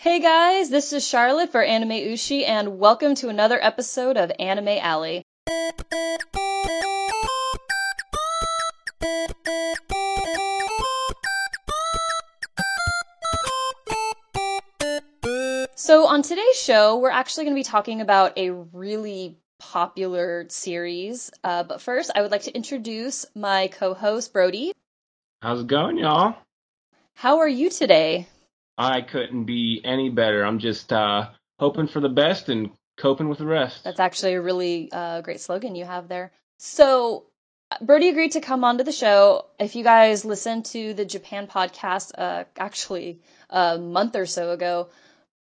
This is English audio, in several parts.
Hey guys, this is Charlotte for Anime Ushi, and welcome to another episode of Anime Alley. So, on today's show, we're actually going to be talking about a really popular series. Uh, but first, I would like to introduce my co host, Brodie. How's it going, y'all? How are you today? I couldn't be any better. I'm just uh, hoping for the best and coping with the rest. That's actually a really uh, great slogan you have there. So, Brodie agreed to come onto the show. If you guys listened to the Japan podcast, uh, actually a month or so ago,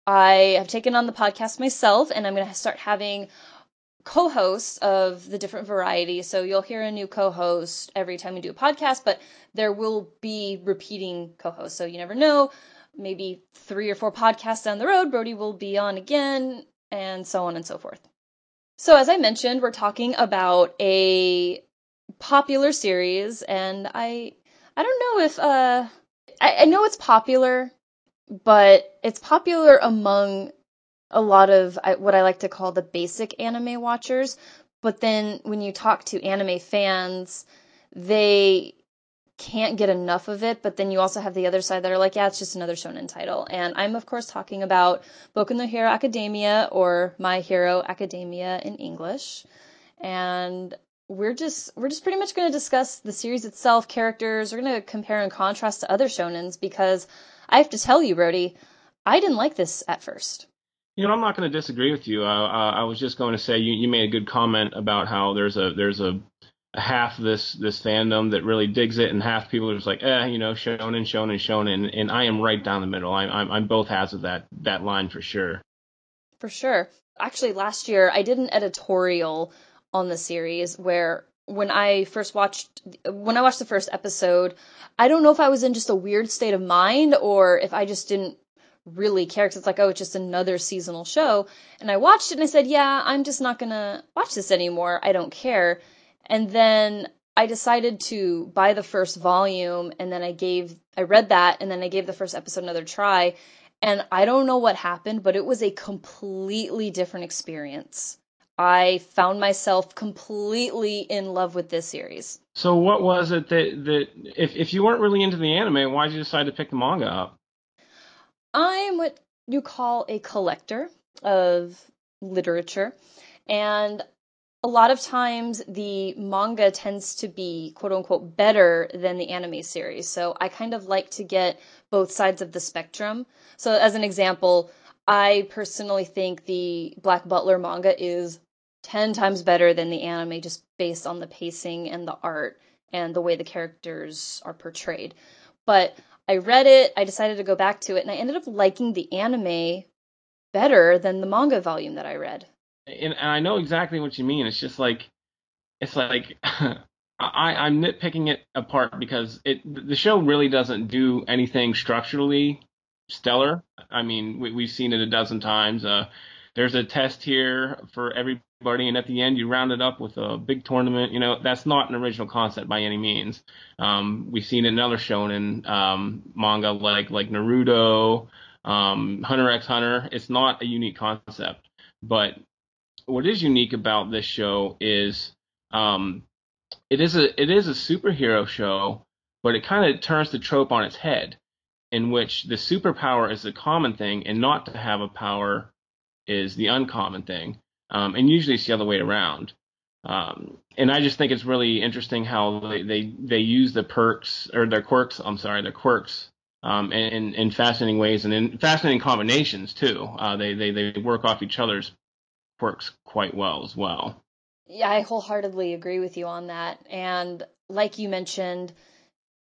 I have taken on the podcast myself, and I'm going to start having co-hosts of the different varieties. So you'll hear a new co-host every time we do a podcast, but there will be repeating co-hosts. So you never know. Maybe three or four podcasts down the road, Brodie will be on again, and so on and so forth. So as I mentioned, we're talking about a popular series, and I I don't know if uh I, I know it's popular but it's popular among a lot of what I like to call the basic anime watchers. But then when you talk to anime fans, they can't get enough of it. But then you also have the other side that are like, yeah, it's just another shonen title. And I'm, of course, talking about Boku no Hero Academia or My Hero Academia in English. And we're just we're just pretty much going to discuss the series itself, characters. We're going to compare and contrast to other shonens because I have to tell you, Brodie, I didn't like this at first. You know, I'm not going to disagree with you. Uh, uh, I was just going to say you, you made a good comment about how there's a there's a half this this fandom that really digs it, and half people are just like, eh, you know, shonen, shonen, shonen, and shown and and I am right down the middle. I'm I'm, I'm both halves of that that line for sure. For sure. Actually, last year I did an editorial on the series where when I first watched when I watched the first episode, I don't know if I was in just a weird state of mind or if I just didn't really care because it's like, oh, it's just another seasonal show. And I watched it and I said, yeah, I'm just not gonna watch this anymore. I don't care. And then I decided to buy the first volume and then I gave I read that and then I gave the first episode another try. And I don't know what happened, but it was a completely different experience. I found myself completely in love with this series. So what was it that that if if you weren't really into the anime, why did you decide to pick the manga up? I'm what you call a collector of literature and a lot of times the manga tends to be quote unquote better than the anime series. So I kind of like to get both sides of the spectrum. So as an example, I personally think the Black Butler manga is 10 times better than the anime just based on the pacing and the art and the way the characters are portrayed. But I read it, I decided to go back to it, and I ended up liking the anime better than the manga volume that I read. And, and I know exactly what you mean. It's just like, it's like, I, I'm nitpicking it apart because it the show really doesn't do anything structurally stellar. I mean, we, we've seen it a dozen times. Uh, there's a test here for everybody, and at the end you round it up with a big tournament. You know, that's not an original concept by any means. Um, we've seen another shonen um, manga like like Naruto, um, Hunter x Hunter. It's not a unique concept, but what is unique about this show is um, it is a it is a superhero show, but it kind of turns the trope on its head in which the superpower is the common thing and not to have a power is the uncommon thing. Um, and usually it's the other way around. Um, and I just think it's really interesting how they, they, they use the perks or their quirks. I'm sorry, their quirks um, in, in fascinating ways and in fascinating combinations too. Uh, they, they they work off each other's quirks quite well as well. Yeah, I wholeheartedly agree with you on that. And like you mentioned,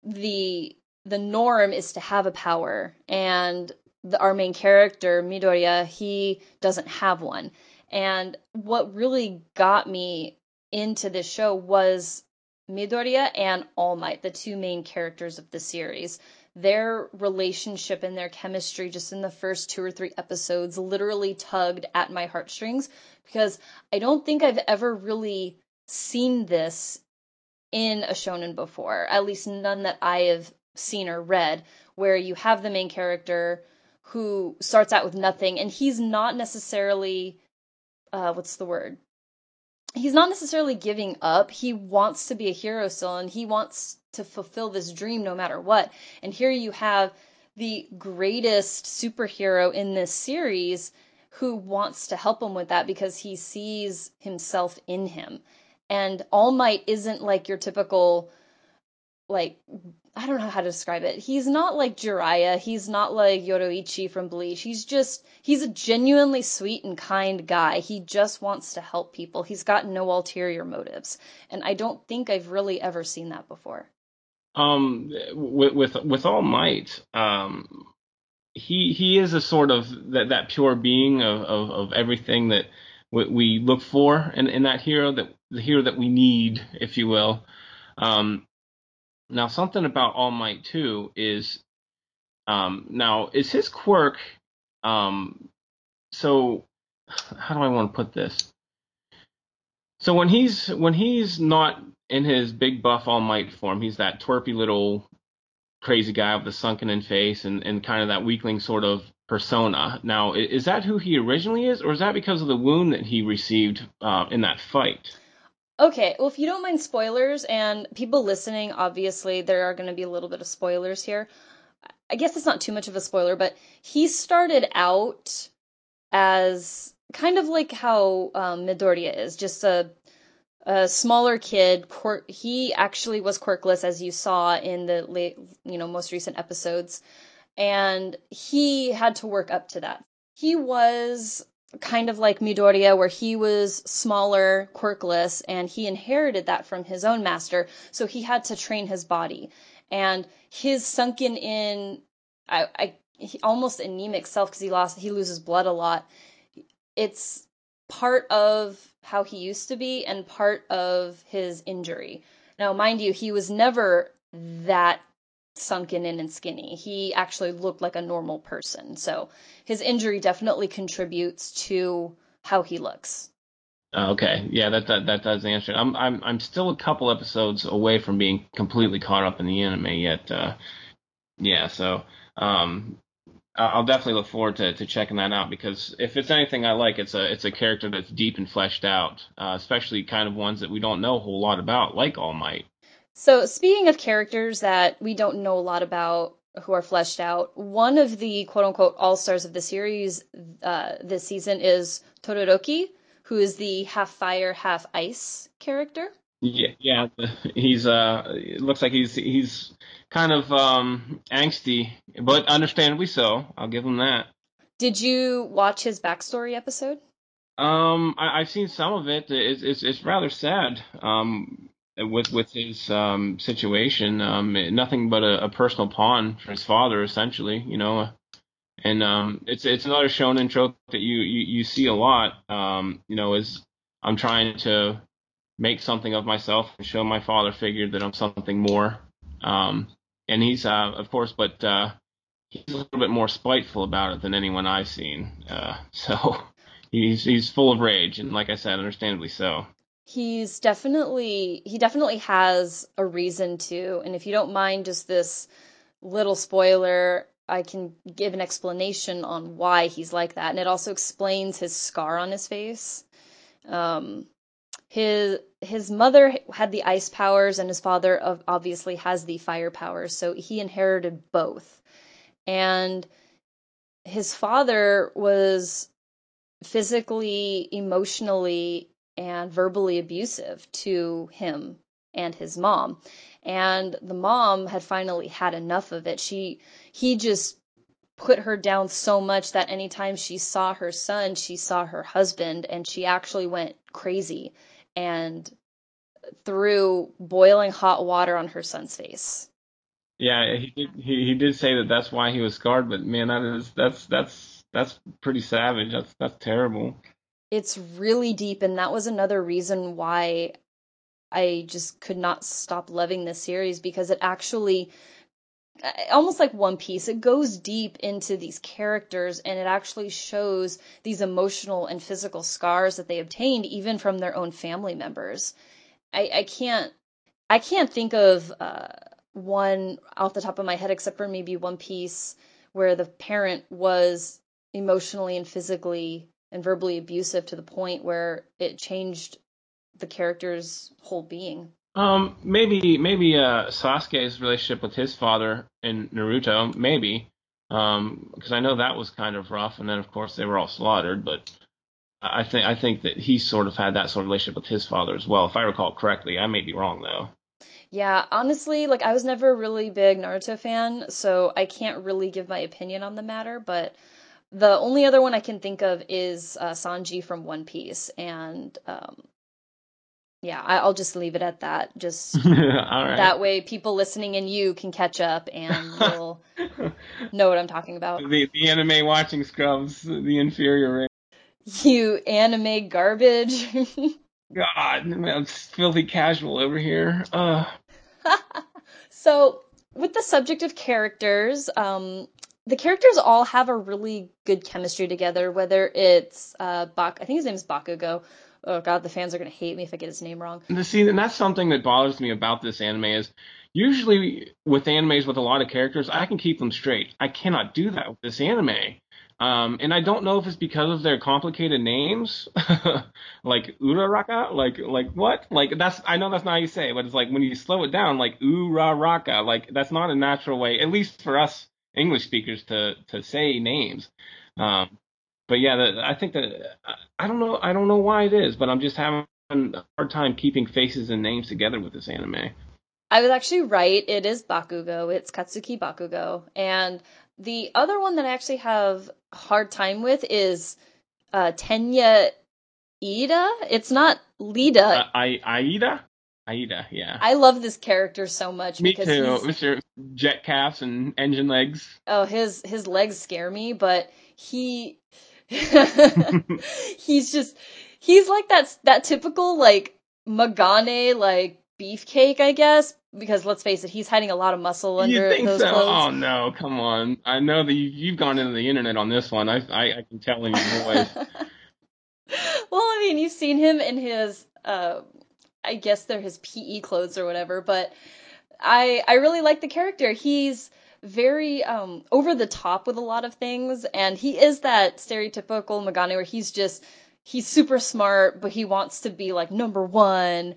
the the norm is to have a power and the, our main character Midoriya he doesn't have one and what really got me into this show was Midoriya and All Might the two main characters of the series their relationship and their chemistry just in the first two or three episodes literally tugged at my heartstrings because I don't think I've ever really seen this in a shonen before, at least none that I have seen or read where you have the main character who starts out with nothing and he's not necessarily uh what's the word? He's not necessarily giving up. He wants to be a hero still and he wants to fulfill this dream no matter what and here you have the greatest superhero in this series who wants to help him with that because he sees himself in him and all might isn't like your typical like I don't know how to describe it. He's not like Jiraiya. He's not like Yoruichi from Bleach. He's just he's a genuinely sweet and kind guy. He just wants to help people. He's got no ulterior motives, and I don't think I've really ever seen that before. Um, with with with All Might, um, he he is a sort of that that pure being of of, of everything that we look for in in that hero that the hero that we need, if you will. Um, now, something about All Might too is um, now is his quirk. Um, so how do I want to put this? So when he's when he's not in his big buff All Might form, he's that twerpy little crazy guy with the sunken in face and, and kind of that weakling sort of persona. Now, is that who he originally is, or is that because of the wound that he received uh, in that fight? Okay, well, if you don't mind spoilers, and people listening, obviously, there are going to be a little bit of spoilers here. I guess it's not too much of a spoiler, but he started out as kind of like how um, Midoriya is, just a a smaller kid. He actually was quirkless, as you saw in the late, you know, most recent episodes, and he had to work up to that. He was kind of like Midoriya, where he was smaller, quirkless, and he inherited that from his own master. So he had to train his body, and his sunken in, I, I almost anemic self because he lost, he loses blood a lot. It's part of how he used to be and part of his injury. Now, mind you, he was never that sunken in and skinny. He actually looked like a normal person. So his injury definitely contributes to how he looks. Oh, okay, yeah, that, that that does answer. I'm I'm I'm still a couple episodes away from being completely caught up in the anime yet. Uh, yeah, so um, I'll definitely look forward to, to checking that out because if it's anything I like, it's a it's a character that's deep and fleshed out, uh, especially kind of ones that we don't know a whole lot about, like All Might. So, speaking of characters that we don't know a lot about who are fleshed out, one of the quote unquote all stars of the series uh, this season is Todoroki, who is the half fire, half ice character. Yeah, yeah, he's uh, it looks like he's he's kind of um angsty, but understandably so. I'll give him that. Did you watch his backstory episode? Um, I, have seen some of it. It's, it's it's rather sad. Um, with with his um, situation. Um, nothing but a, a, personal pawn for his father, essentially. You know, and um, it's it's another shonen trope that you you, you see a lot. Um, you know, is I'm trying to make something of myself and show my father figure that I'm something more. Um, and he's uh, of course, but uh, he's a little bit more spiteful about it than anyone I've seen. Uh, so he's he's full of rage, and like I said, understandably so he's definitely he definitely has a reason to and if you don't mind just this little spoiler i can give an explanation on why he's like that and it also explains his scar on his face um his his mother had the ice powers and his father obviously has the fire powers so he inherited both and his father was physically emotionally and verbally abusive to him and his mom. And the mom had finally had enough of it. She he just put her down so much that anytime she saw her son, she saw her husband and she actually went crazy and threw boiling hot water on her son's face. Yeah, he did. He, he did say that that's why he was scarred, but man, that is that's that's that's pretty savage. That's that's terrible it's really deep and that was another reason why I just could not stop loving this series because it actually almost like One Piece, it goes deep into these characters and it actually shows these emotional and physical scars that they obtained even from their own family members. I, I can't I can't think of uh, one off the top of my head except for maybe One Piece where the parent was emotionally and physically and verbally abusive to the point where it changed the character's whole being. Um, maybe maybe uh, Sasuke's relationship with his father in Naruto, maybe, um, because I know that was kind of rough, and then of course they were all slaughtered. But I think I think that he sort of had that sort of relationship with his father as well, if I recall correctly. I may be wrong though. Yeah, honestly, like I was never a really big Naruto fan, so I can't really give my opinion on the matter. But the only other one I can think of is uh, Sanji from One Piece, and um, yeah, I, will just leave it at that. Just that way, people listening and you can catch up and will know what I'm talking about. The the anime watching scrubs, the inferior race. You anime garbage. God, it's filthy casual over here. Uh. so, with the subject of characters, um, the characters all have a really good chemistry together. Whether it's uh, Bak, I think his name is Bakugo, oh god, the fans are gonna hate me if I get his name wrong. And see, and that's something that bothers me about this anime is usually with animes with a lot of characters, I can keep them straight. I cannot do that with this anime. Um, and I don't know if it's because of their complicated names, like Uraraka, like like what? Like that's I know that's not how you say it, but it's like when you slow it down, like Uraraka, like that's not a natural way, at least for us English speakers to to say names. Um, but yeah, the, I think that I don't know. I don't know why it is, but I'm just having a hard time keeping faces and names together with this anime. I was actually right. It is Bakugo. It's Katsuki Bakugo. And the other one that I actually have hard time with is uh, Tenya Iida. It's not Lida. Uh, I Aida. Aida, yeah. I love this character so much. Me because too, Mr. Jet calves and engine legs. Oh, his his legs scare me, but he he's just he's like that that typical like megane like beefcake, I guess. Because let's face it, he's hiding a lot of muscle under those so? clothes. Oh no, come on! I know that you, have gone into the internet on this one. I I, I can tell in your voice. well, I mean, you've seen him in his, uh, I guess they're his PE clothes or whatever. But I I really like the character. He's very um, over the top with a lot of things, and he is that stereotypical megane where he's just he's super smart, but he wants to be like number one,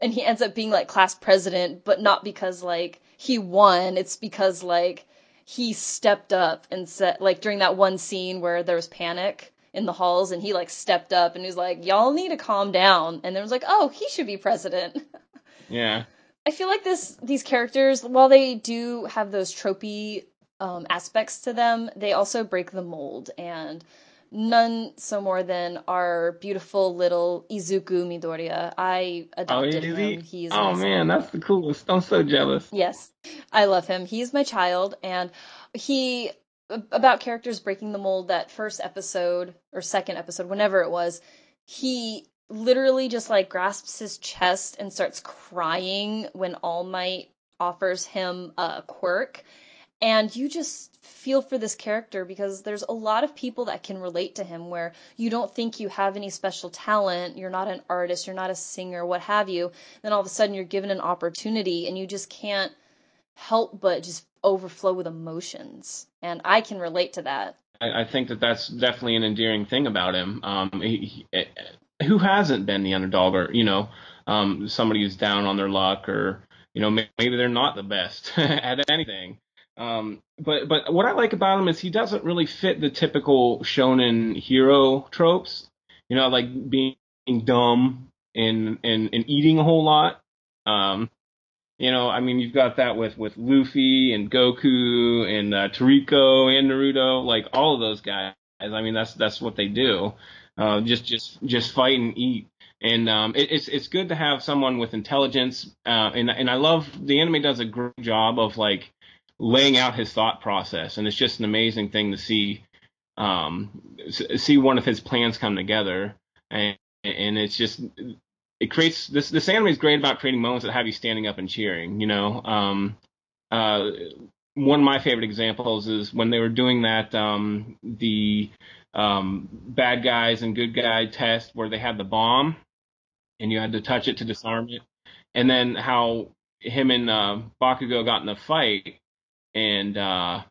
and he ends up being like class president, but not because like he won. It's because like he stepped up and said like during that one scene where there was panic in the halls and he like stepped up and he was like y'all need to calm down. And then was like oh he should be president. Yeah I feel like this these characters, while they do have those tropey um, aspects to them, they also break the mold, and none so more than our beautiful little Izuku Midoriya. I adopted oh, him. He's oh man, that's the coolest. I'm so jealous. Yes, I love him. He's my child, and he about characters breaking the mold. That first episode or second episode, whenever it was, he literally just like grasps his chest and starts crying when All Might offers him a quirk. And you just feel for this character because there's a lot of people that can relate to him where you don't think you have any special talent, you're not an artist, you're not a singer, what have you. Then all of a sudden you're given an opportunity and you just can't help but just overflow with emotions. And I can relate to that. I, think that that's definitely an endearing thing about him. Um, he, he, who hasn't been the underdog or you know um, somebody who's down on their luck or you know maybe they're not the best at anything. Um, but but what I like about him is he doesn't really fit the typical shonen hero tropes. You know, like being dumb and and and eating a whole lot. Um, you know, I mean, you've got that with with Luffy and Goku and uh, Toriko and Naruto, like all of those guys. I mean, that's that's what they do. Uh, just just just fight and eat. And um, it, it's it's good to have someone with intelligence. Uh, and and I love the anime does a great job of like laying out his thought process, and it's just an amazing thing to see um, see one of his plans come together. And and it's just it creates this this anime is great about creating moments that have you standing up and cheering. You know, um, uh, one of my favorite examples is when they were doing that um, the um, bad guys and good guy test where they had the bomb and you had to touch it to disarm it, and then how him and uh, Bakugo got in a fight and uh,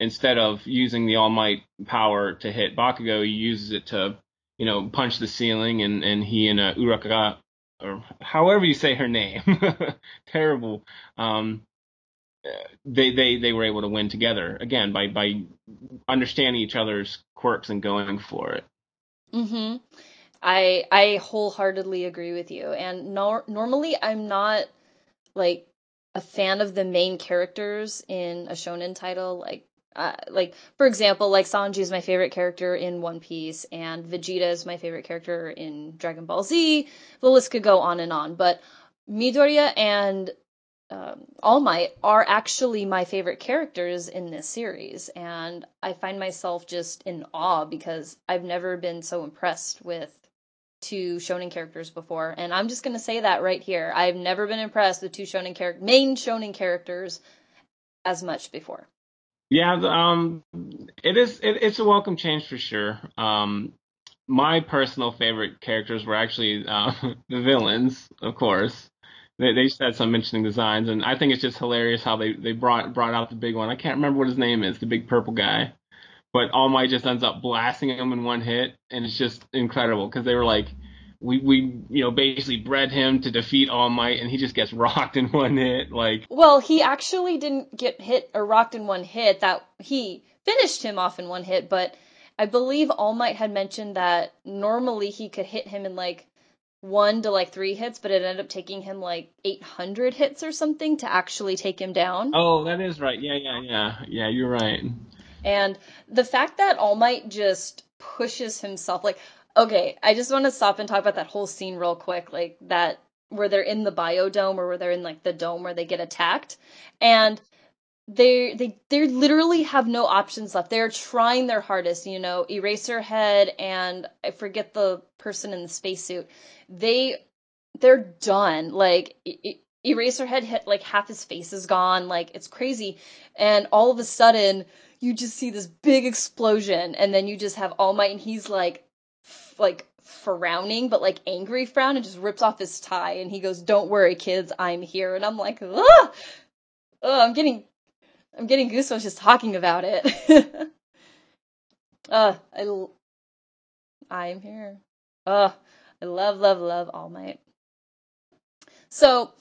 instead of using the All Might power to hit Bakugo, he uses it to, you know, punch the ceiling, and and he and uh, Uraka, or however you say her name, terrible. Um, they they they were able to win together again by by understanding each other's quirks and going for it. Mhm. I I wholeheartedly agree with you. And nor- normally I'm not like a fan of the main characters in a shonen title like uh, like for example like Sanji is my favorite character in One Piece and Vegeta is my favorite character in Dragon Ball Z. The list could go on and on, but Midoriya and um, All Might are actually my favorite characters in this series, and I find myself just in awe because I've never been so impressed with two shonen characters before, and I'm just gonna say that right here. I've never been impressed with two shonen character main shonen characters as much before. Yeah, um, it is. It, it's a welcome change for sure. Um, my personal favorite characters were actually uh, the villains, of course. They they just had some interesting designs, and I think it's just hilarious how they they brought brought out the big one. I can't remember what his name is, the big purple guy, but All Might just ends up blasting him in one hit, and it's just incredible because they were like. We, we you know basically bred him to defeat All Might and he just gets rocked in one hit like Well, he actually didn't get hit or rocked in one hit. That he finished him off in one hit, but I believe All Might had mentioned that normally he could hit him in like one to like three hits, but it ended up taking him like 800 hits or something to actually take him down. oh that is right. Yeah yeah yeah. Yeah you're right. And the fact that All Might just pushes himself, like, okay, I just want to stop and talk about that whole scene real quick, like that where they're in the biodome or where they're in like the dome where they get attacked, and they they they literally have no options left. They're trying their hardest, you know, Eraserhead and I forget the person in the spacesuit. They they're done. Like e- Eraserhead hit like half his face is gone. Like it's crazy, and all of a sudden you just see this big explosion, and then you just have All Might, and he's like f- like frowning, but like angry frown, and just rips off his tie, and he goes, "Don't worry, kids, I'm here." And I'm like, ah, oh, I'm getting I'm getting goosebumps just talking about it. uh, I, I'm here. Uh, I love, love, love All Might. So,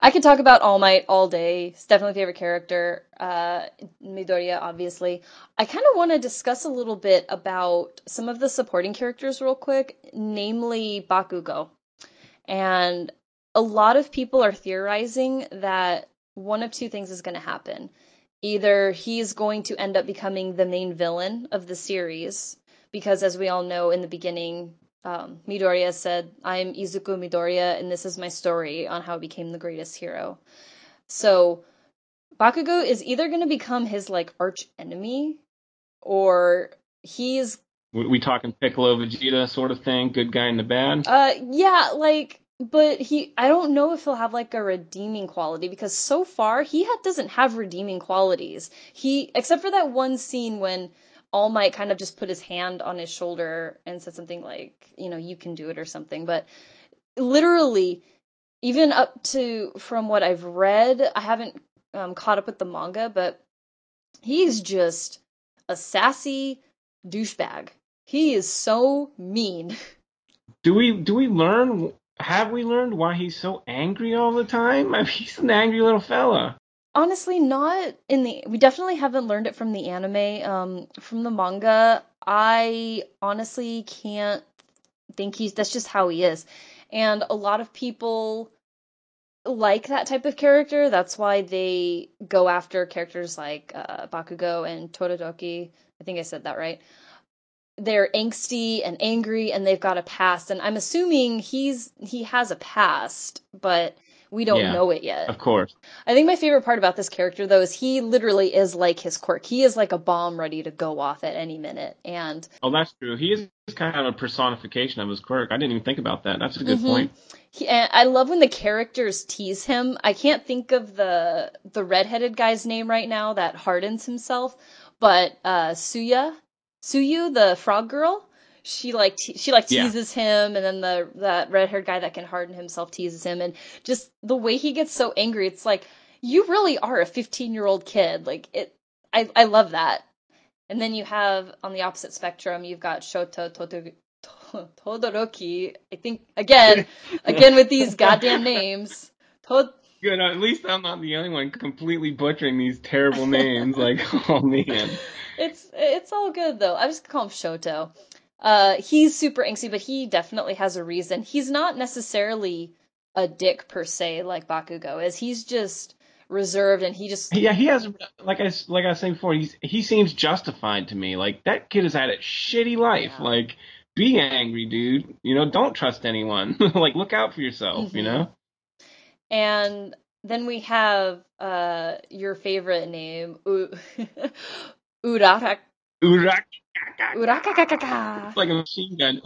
I could talk about All Might all day. It's definitely favorite character. Uh, Midoriya, obviously. I kind of want to discuss a little bit about some of the supporting characters real quick, namely Bakugo. And a lot of people are theorizing that one of two things is going to happen. Either he's going to end up becoming the main villain of the series, because as we all know in the beginning, um, Midoriya said, I'm Izuku Midoriya, and this is my story on how I became the greatest hero. So, Bakugo is either going to become his, like, arch enemy, or he's we, we talking Piccolo Vegeta sort of thing good guy and the bad Uh, yeah, like, but he, I don't know if he'll have like a redeeming quality because so far he ha- doesn't have redeeming qualities. He, except for that one scene when All Might kind of just put his hand on his shoulder and said something like, you know, you can do it or something. But literally, even up to from what I've read, I haven't um, caught up with the manga, but he's just a sassy douchebag. He is so mean. do we do we learn have we learned why he's so angry all the time I mean, he's an angry little fella Honestly, not in the. We definitely haven't learned it from the anime. Um, from the manga, I honestly can't think he's. That's just how he is, and a lot of people like that type of character. That's why they go after characters like uh, Bakugo and Todoroki. I think I said that right. They're angsty and angry, and they've got a past. And I'm assuming he's he has a past, but we don't Yeah. know it yet. of course I think my favorite part about this character though is he literally is like his quirk. He is like a bomb ready to go off at any minute. And oh that's true he is kind of a personification of his quirk I didn't even think about that that's a good Mhm. point he, and I love when the characters tease him. I can't think of the the redheaded guy's name right now that hardens himself, but uh Suya, Tsuyu, the frog girl, she like te- she like Yeah. teases him, and then the that red haired guy that can harden himself teases him, and just the way he gets so angry, it's like you really are a 15 year old kid. Like it, I I love that. And then you have on the opposite spectrum, you've got Shoto Todoroki. Todoroki. I think again, again with these goddamn names. Tod- Good. At least I'm not the only one completely butchering these terrible names. like, oh man. It's it's all good though. I just call him Shoto. Uh, he's super angsty, but he definitely has a reason. He's not necessarily a dick per se like Bakugo is. He's just reserved and he just Yeah, he has like I like I was saying before. He's he seems justified to me. Like that kid has had a shitty life. Yeah. Like, be angry, dude. You know, don't trust anyone. like, look out for yourself. You Mhm. know. And then we have uh your favorite name U- Urara Urak. It's like a machine gun.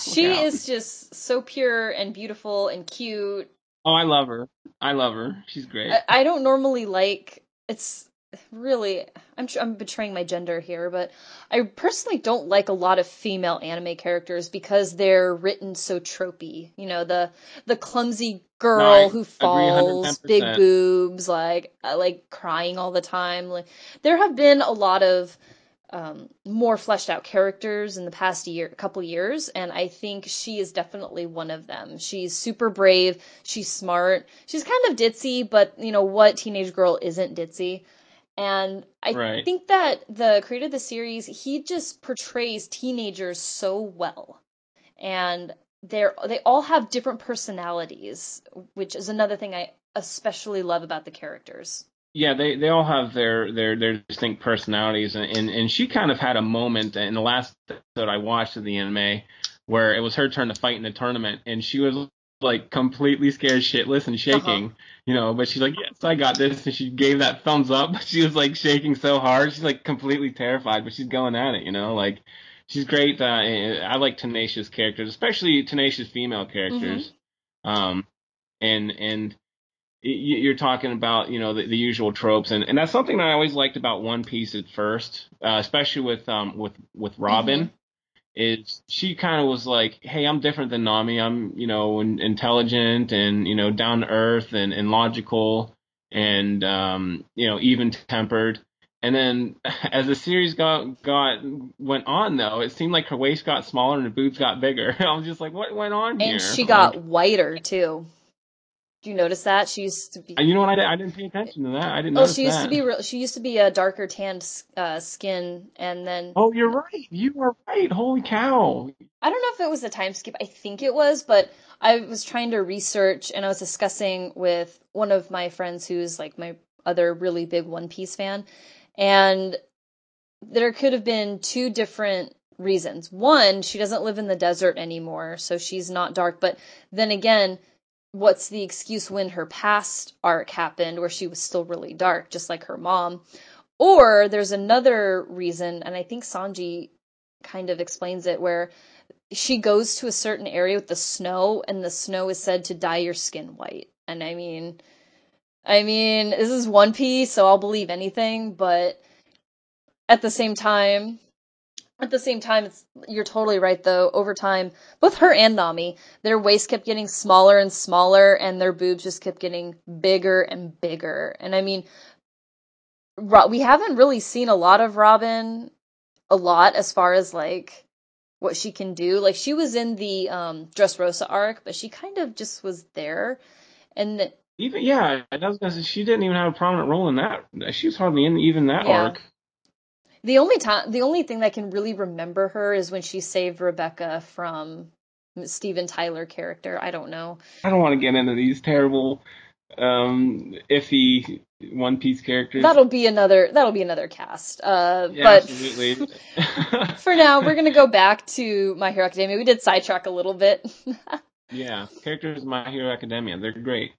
She out. is just so pure and beautiful and cute. Oh, I love her. I love her. She's great. I, I don't normally like it's really I'm I'm betraying my gender here, but I personally don't like a lot of female anime characters because they're written so tropey. You know, the the clumsy girl No, who falls, big boobs, like uh, like crying all the time. Like there have been a lot of um, more fleshed out characters in the past year, couple years, and I think she is definitely one of them. She's super brave. She's smart. She's kind of ditzy, but you know what teenage girl isn't ditzy? And I Right. think that the creator of the series, he just portrays teenagers so well, and they're they all have different personalities, which is another thing I especially love about the characters. yeah, they they all have their their their distinct personalities, and and, and she kind of had a moment in the last episode I watched of the anime where it was her turn to fight in the tournament, and she was like completely scared shitless and shaking, you know. But she's like, "Yes, I got this," and she gave that thumbs up. She was like shaking so hard, she's like completely terrified, but she's going at it, you know, like. She's great. Uh, I like tenacious characters, especially tenacious female characters. Um, and and you're talking about you know the, the usual tropes and, and that's something that I always liked about One Piece at first, uh, especially with um with with Robin, is she kind of was like, hey, I'm different than Nami. I'm you know in, intelligent and you know down to earth and, and logical and um you know even tempered. And then as the series got got went on though, it seemed like her waist got smaller and her boobs got bigger. I was just like, what went on here? And she got Like, whiter too. Do you notice that she used to be? you know what? I, did, I didn't pay attention to that. I didn't Oh, she used that. to be real. She used to be a darker tanned uh, skin, and then Oh, you're right. You are right. Holy cow. I don't know if it was a time skip. I think it was, but I was trying to research and I was discussing with one of my friends who's like my other really big One Piece fan, and there could have been two different reasons. One, she doesn't live in the desert anymore, so she's not dark. But then again, what's the excuse when her past arc happened where she was still really dark, just like her mom? Or there's another reason, and I think Sanji kind of explains it, where she goes to a certain area with the snow, and the snow is said to dye your skin white. And I mean, I mean, this is One Piece, so I'll believe anything, but at the same time, at the same time, it's you're totally right though. Over time, both her and Nami, their waist kept getting smaller and smaller, and their boobs just kept getting bigger and bigger. And I mean, Ro- we haven't really seen a lot of Robin, a lot as far as like what she can do. Like she was in the um Dressrosa arc, but she kind of just was there, and Even yeah, I was gonna say she didn't even have a prominent role in that. She was hardly in even that Yeah. arc. The only time, the only thing that I can really remember her is when she saved Rebecca from Steven Tyler character. I don't know. I don't want to get into these terrible, um, iffy One Piece characters. That'll be another. That'll be another cast. Uh, yeah, but absolutely. for now, we're gonna go back to My Hero Academia. We did sidetrack a little bit. yeah, characters in My Hero Academia, they're great.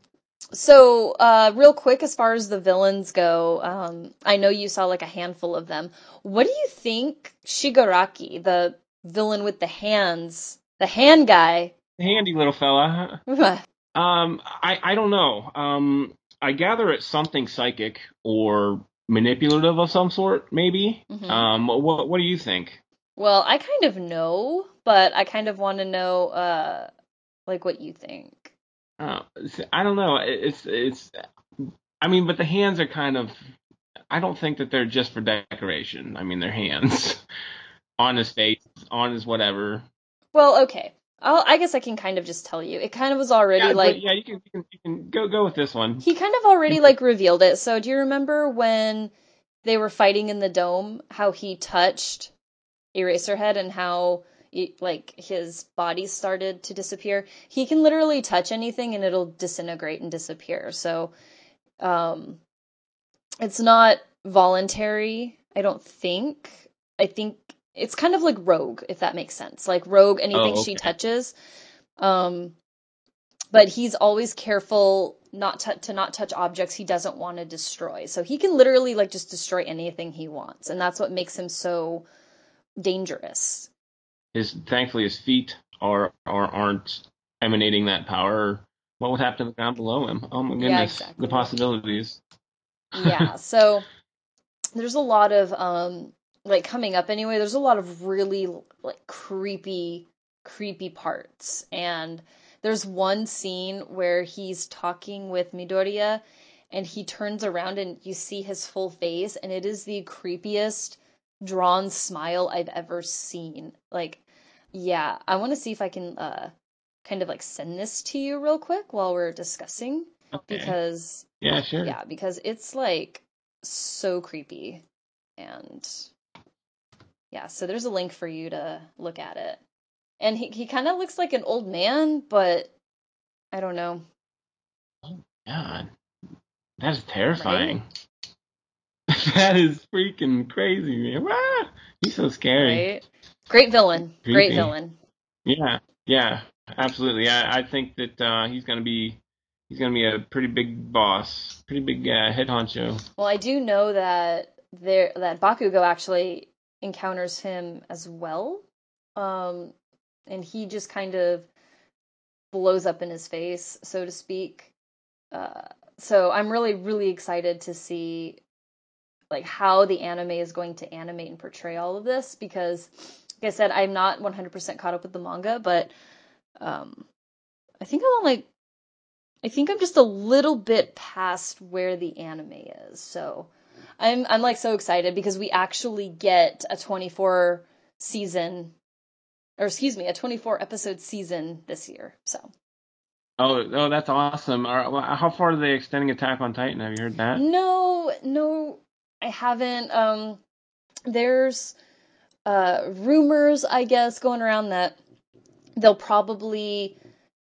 So, uh, real quick, as far as the villains go, um, I know you saw like a handful of them. What do you think Shigaraki, the villain with the hands, the hand guy? Handy little fella. Um, I I don't know. Um, I gather it's something psychic or manipulative of some sort, maybe. Mhm. Um, what what do you think? Well, I kind of know, but I kind of want to know, uh, like what you think. Uh, I don't know. It's it's. I mean, but the hands are kind of I don't think that they're just for decoration. I mean, they're hands on his face, on his whatever. Well, okay. I'll, I guess I can kind of just tell you. It kind of was already yeah, like yeah, you can, you can you can go go with this one. he kind of already like revealed it. So do you remember when they were fighting in the dome? How he touched Eraserhead and how like his body started to disappear. He can literally touch anything and it'll disintegrate and disappear. So, um, it's not voluntary. I don't think. I think it's kind of like Rogue, if that makes sense. Like Rogue, anything Oh, she touches. Um, but he's always careful not to, to not touch objects he doesn't want to destroy. So he can literally like just destroy anything he wants, and that's what makes him so dangerous. His thankfully his feet are are aren't emanating that power. What would happen to the ground below him? Oh my Yeah, goodness, exactly. the possibilities. yeah so there's a lot of um like coming up anyway there's a lot of really like creepy creepy parts and there's one scene where he's talking with midoriya and he turns around and you see his full face and it is the creepiest drawn smile i've ever seen like yeah i want to see if i can uh kind of like send this to you real quick while we're discussing Okay. because yeah, sure. yeah, because it's like so creepy. And yeah, so there's a link for you to look at it. And he, he kind of looks like an old man, but I don't know. God, that is terrifying. that is freaking crazy, man. Ah, he's so scary. Right? Great villain. Great villain. Yeah, yeah, absolutely. I, I think that uh, he's gonna be he's gonna be a pretty big boss, pretty big uh, head honcho. Well, I do know that there that Bakugo actually encounters him as well. Um and he just kind of blows up in his face, so to speak. Uh so I'm really really excited to see like how the anime is going to animate and portray all of this because like I said I'm not 100% caught up with the manga, but um I think I'm on like I think I'm just a little bit past where the anime is. So I'm I'm like so excited because we actually get a 24 season or excuse me, a 24 episode season this year. So Oh, oh, that's awesome. All right, well, how far are they extending Attack on Titan? Have you heard that? no, no, I haven't. Um, there's uh rumors, I guess, going around that they'll probably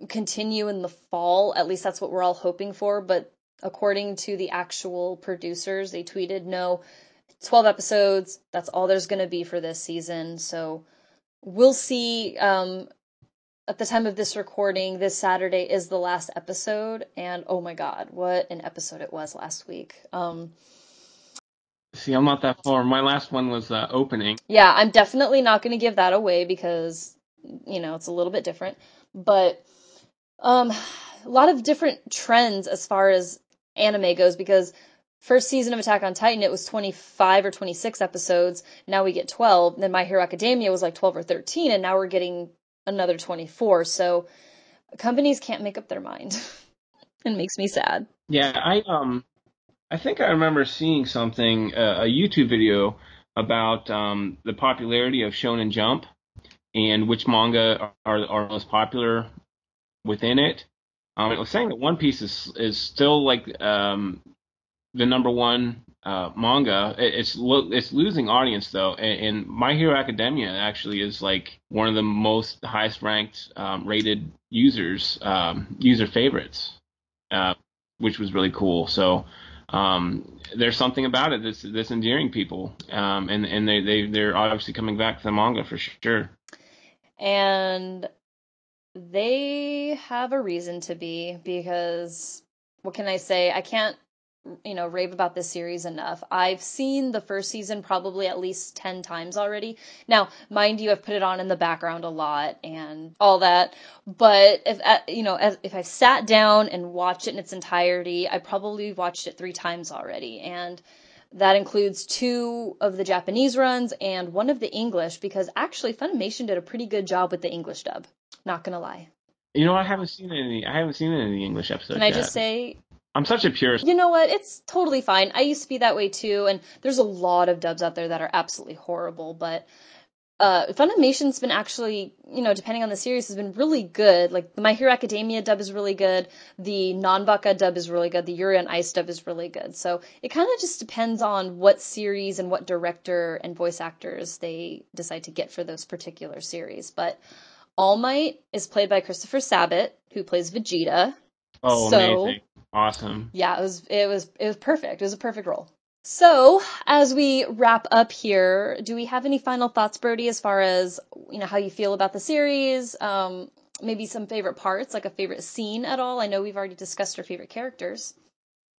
continue in the fall. At least that's what we're all hoping for. But according to the actual producers, they tweeted, no, 12 episodes. That's all there's going to be for this season. So we'll see. Um, at the time of this recording, this Saturday is the last episode. And oh my God, what an episode it was last week. Um, See, I'm not that far. My last one was uh, opening. yeah, I'm definitely not going to give that away because, you know, it's a little bit different. But um, a lot of different trends as far as anime goes because first season of Attack on Titan it was 25 or 26 episodes. Now we get 12. Then My Hero Academia was like 12 or 13, and now we're getting another 24. So companies can't make up their mind. it makes me sad. Yeah, I um, I think I remember seeing something, uh, a YouTube video about um, the popularity of Shonen Jump and which manga are are most popular within it. Um, it was saying that One Piece is is still like um, the number one uh, manga. It, it's lo- it's losing audience though, and, and My Hero Academia actually is like one of the most highest ranked um, rated users um, user favorites, uh, which was really cool. So um, there's something about it that's that's endearing people, um, and and they they they're obviously coming back to the manga for sure. and they have a reason to be because what can I say? I can't you know rave about this series enough. I've seen the first season probably at least 10 times already. Now, mind you, I've put it on in the background a lot and all that, but if uh, you know, as, if I sat down and watched it in its entirety, I probably watched it 3 times already and that includes two of the Japanese runs and one of the English because actually Funimation did a pretty good job with the English dub. Not gonna lie. You know, I haven't seen any. I haven't seen any English episodes. Can I yet. just say I'm such a purist. You know what? It's totally fine. I used to be that way too, and there's a lot of dubs out there that are absolutely horrible, but uh, Funimation's been actually, you know, depending on the series, has been really good. Like the My Hero Academia dub is really good. The Nanbaka dub is really good. The Yuri on Ice dub is really good. So it kind of just depends on what series and what director and voice actors they decide to get for those particular series. But All Might is played by Christopher Sabat, who plays Vegeta. Oh, So- amazing. Awesome. Yeah, it was it was it was perfect. It was a perfect role. So, as we wrap up here, do we have any final thoughts, Brodie, as far as you know how you feel about the series? Um, maybe some favorite parts, like a favorite scene at all. I know we've already discussed our favorite characters.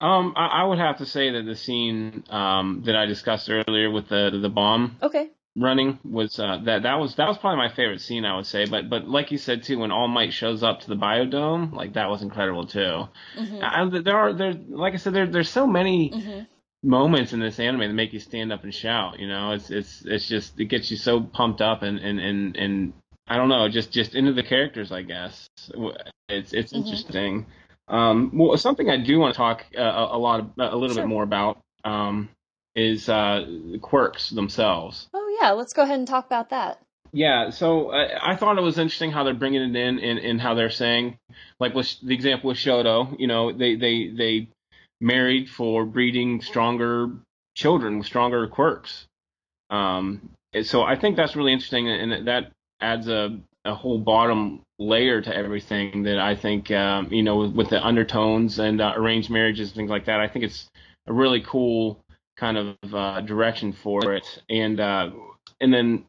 Um, I, I would have to say that the scene um, that I discussed earlier with the the bomb Okay. Running was uh, that that was that was probably my favorite scene I would say. But but like you said too, when All Might shows up to the biodome, like that was incredible too. hmm And there are there like I said there there's so many hmm moments in this anime that make you stand up and shout. You know, it's it's it's just it gets you so pumped up and and and, and I don't know, just just into the characters. I guess it's it's Mhm. interesting. Um, well, something I do want to talk uh, a a lot a little Sure. bit more about um, is uh, quirks themselves. Yeah, let's go ahead and talk about that. Yeah, so uh, I thought it was interesting how they're bringing it in and, and how they're saying, like with the example with Shoto, you know, they they they married for breeding stronger children with stronger quirks. Um, so I think that's really interesting, and that adds a a whole bottom layer to everything that I think, um, you know, with, with the undertones and uh, arranged marriages and things like that. I think it's a really cool kind of uh, direction for it, and uh, and then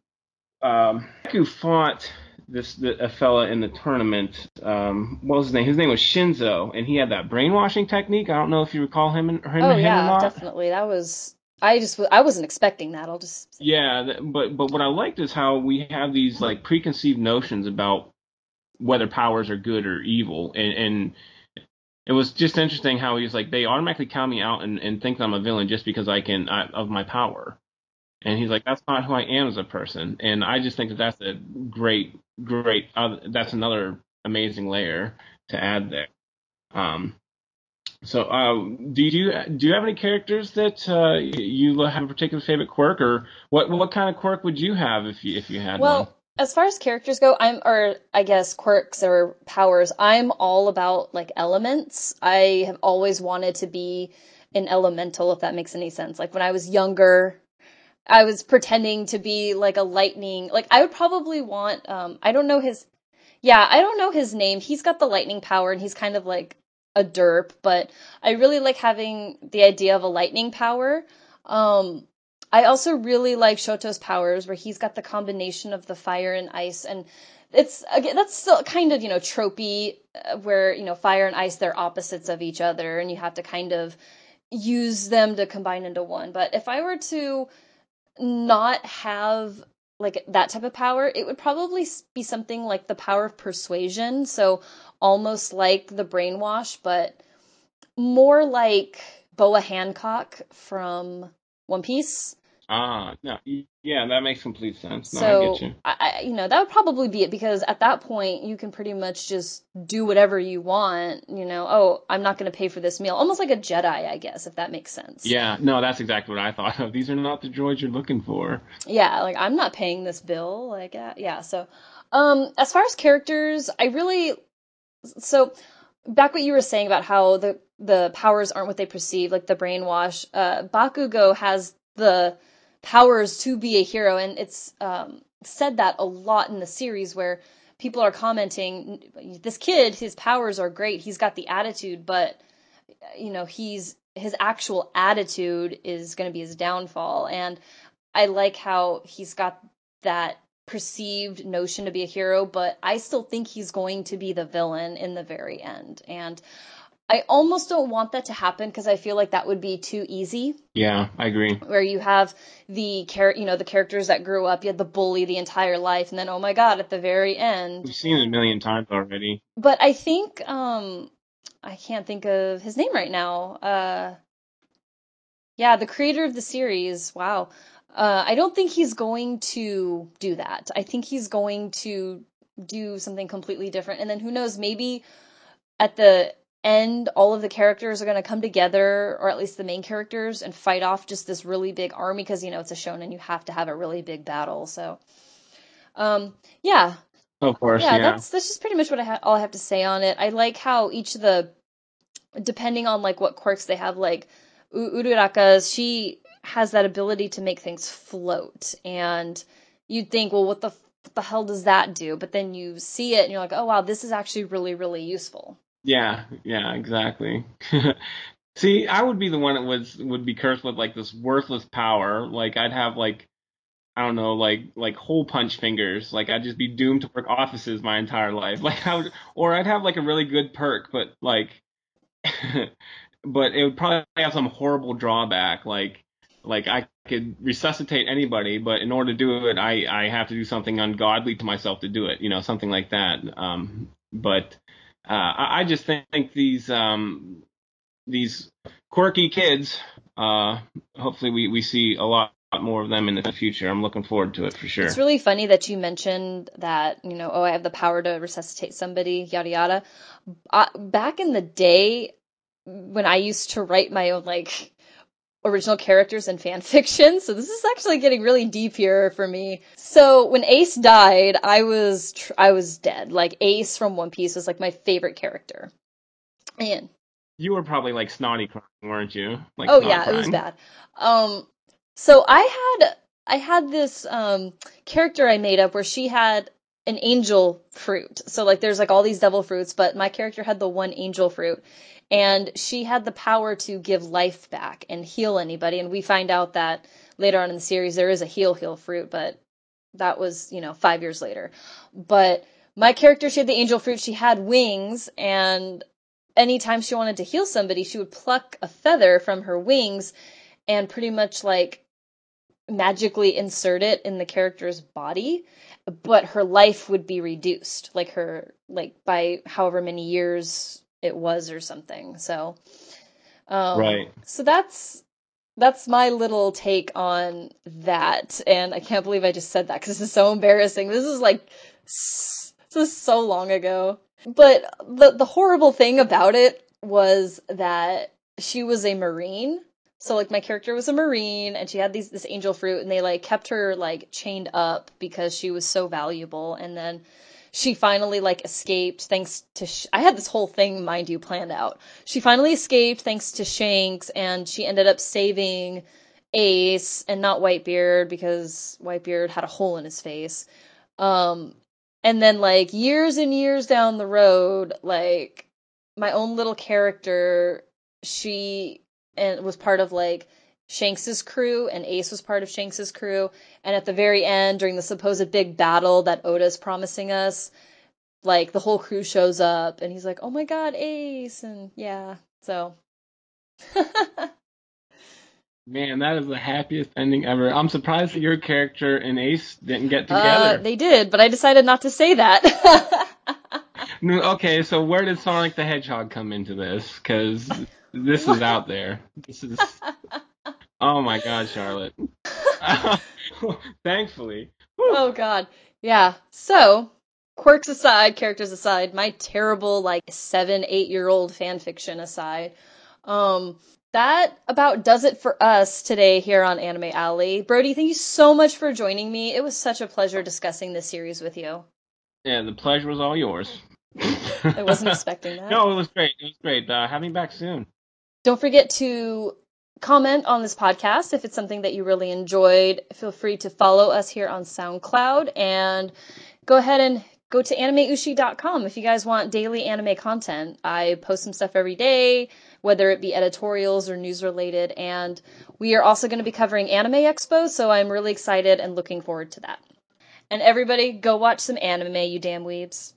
um, who fought this the, a fella in the tournament. Um, what was his name? His name was Shinso, and he had that brainwashing technique. I don't know if you recall him and him, Oh or yeah, not. definitely. That was I just I wasn't expecting that. I'll just. Yeah, but but what I liked is how we have these like preconceived notions about whether powers are good or evil, and and it was just interesting how he was like they automatically count me out and, and think I'm a villain just because I can I, of my power, and he's like that's not who I am as a person, and I just think that that's a great great uh, that's another amazing layer to add there. Um, so, uh, do you do you have any characters that uh, you have a particular favorite quirk, or what what kind of quirk would you have if you if you had Well, one? As far as characters go, I'm or I guess quirks or powers, I'm all about like elements. I have always wanted to be an elemental if that makes any sense. Like when I was younger, I was pretending to be like a lightning. Like I would probably want um I don't know his Yeah, I don't know his name. He's got the lightning power and he's kind of like a derp, but I really like having the idea of a lightning power. Um I also really like Shoto's powers where he's got the combination of the fire and ice and it's again that's still kind of, you know, tropey uh, where, you know, fire and ice they're opposites of each other and you have to kind of use them to combine into one. But if I were to not have like that type of power, it would probably be something like the power of persuasion. So almost like the brainwash, but more like Boa Hancock from One Piece. Ah, no, yeah, that makes complete sense. No, I so get you. I, you know, that would probably be it because at that point you can pretty much just do whatever you want. You know, oh, I'm not going to pay for this meal, almost like a Jedi, I guess, if that makes sense. Yeah, no, that's exactly what I thought of. These are not the droids you're looking for. yeah like i'm not paying this bill like uh, yeah so um as far as characters i really so back what you were saying about how the the powers aren't what they perceive like the brainwash uh bakugo has the powers to be a hero. And it's um said that a lot in the series where people are commenting this kid his powers are great. He's got the attitude but you know he's his actual attitude is going to be his downfall. And I like how he's got that perceived notion to be a hero, but I still think he's going to be the villain in the very end. And I almost don't want that to happen because I feel like that would be too easy. Yeah, I agree. Where you have the char- you know, the characters that grew up, you had the bully the entire life, and then oh my god, at the very end. We've seen it a million times already. But I think um I can't think of his name right now. Uh yeah, the creator of the series. Wow. Uh, I don't think he's going to do that. I think he's going to do something completely different. And then who knows, maybe at the end, all of the characters are going to come together, or at least the main characters, and fight off just this really big army because, you know, it's a shonen, you have to have a really big battle. So, um, yeah. Of course, yeah, yeah. that's that's just pretty much what I ha- all I have to say on it. I like how each of the, depending on like what quirks they have, like U- Uraraka's, she has that ability to make things float, and you'd think, well, what the what the hell does that do? But then you see it, and you're like, oh wow, this is actually really really useful. Yeah, yeah, exactly. See, I would be the one that was would be cursed with like this worthless power. Like I'd have like I don't know, like like hole punch fingers. Like I'd just be doomed to work offices my entire life. Like I would, or I'd have like a really good perk, but like, but it would probably have some horrible drawback. Like like I could resuscitate anybody, but in order to do it, I I have to do something ungodly to myself to do it. You know, something like that. Um, but uh, I, I just think, think these um these quirky kids. Uh, hopefully we we see a lot more of them in the future. I'm looking forward to it for sure. It's really funny that you mentioned that, you know, oh, I have the power to resuscitate somebody, yada yada. Uh, back in the day, when I used to write my own, like, original characters and fan fiction, so this is actually getting really deep here for me. So when Ace died, I was, tr- I was dead. Like, Ace from One Piece was, like, my favorite character. And you were probably like snotty crying, weren't you? Like oh yeah, it was bad. Um, so I had I had this um character I made up where she had an angel fruit. So like there's like all these devil fruits, but my character had the one angel fruit. And she had the power to give life back and heal anybody. And we find out that later on in the series there is a heal heal fruit, but that was, you know, five years later. But my character, she had the angel fruit, she had wings, and anytime she wanted to heal somebody, she would pluck a feather from her wings and pretty much like magically insert it in the character's body, but her life would be reduced, like her like by however many years it was or something. So um Right. so that's that's my little take on that and I can't believe I just said that cuz this is so embarrassing. This is like s- this is so long ago. But the the horrible thing about it was that she was a marine. So like my character was a marine and she had these this angel fruit and they like kept her like chained up because she was so valuable and then she finally like escaped thanks to Sh- I had this whole thing mind you planned out. She finally escaped thanks to Shanks and she ended up saving Ace and not Whitebeard because Whitebeard had a hole in his face. Um and then like years and years down the road like my own little character she and was part of like Shanks's crew and Ace was part of Shanks's crew and at the very end during the supposed big battle that Oda's promising us like the whole crew shows up and he's like oh my god Ace and yeah so Man, that is the happiest ending ever. I'm surprised that your character and Ace didn't get uh, together. they did but I decided not to say that okay, so where did Sonic the Hedgehog come into this? Because this is out there. This is. Oh my God, Charlotte. Thankfully. Whew. Oh god. Yeah. So, quirks aside, characters aside, my terrible like 7, 8-year-old fan fiction aside, um that about does it for us today here on Anime Alley. Brodie, thank you so much for joining me. It was such a pleasure discussing this series with you. Yeah, the pleasure was all yours. I wasn't expecting that. No, it was great. It was great. Uh, have me back soon. Don't forget to comment on this podcast if it's something that you really enjoyed. Feel free to follow us here on SoundCloud and go ahead and go to animeushi.com if you guys want daily anime content. I post some stuff every day, whether it be editorials or news related, and we are also going to be covering Anime Expo, so I'm really excited and looking forward to that. And everybody, go watch some anime, you damn weebs.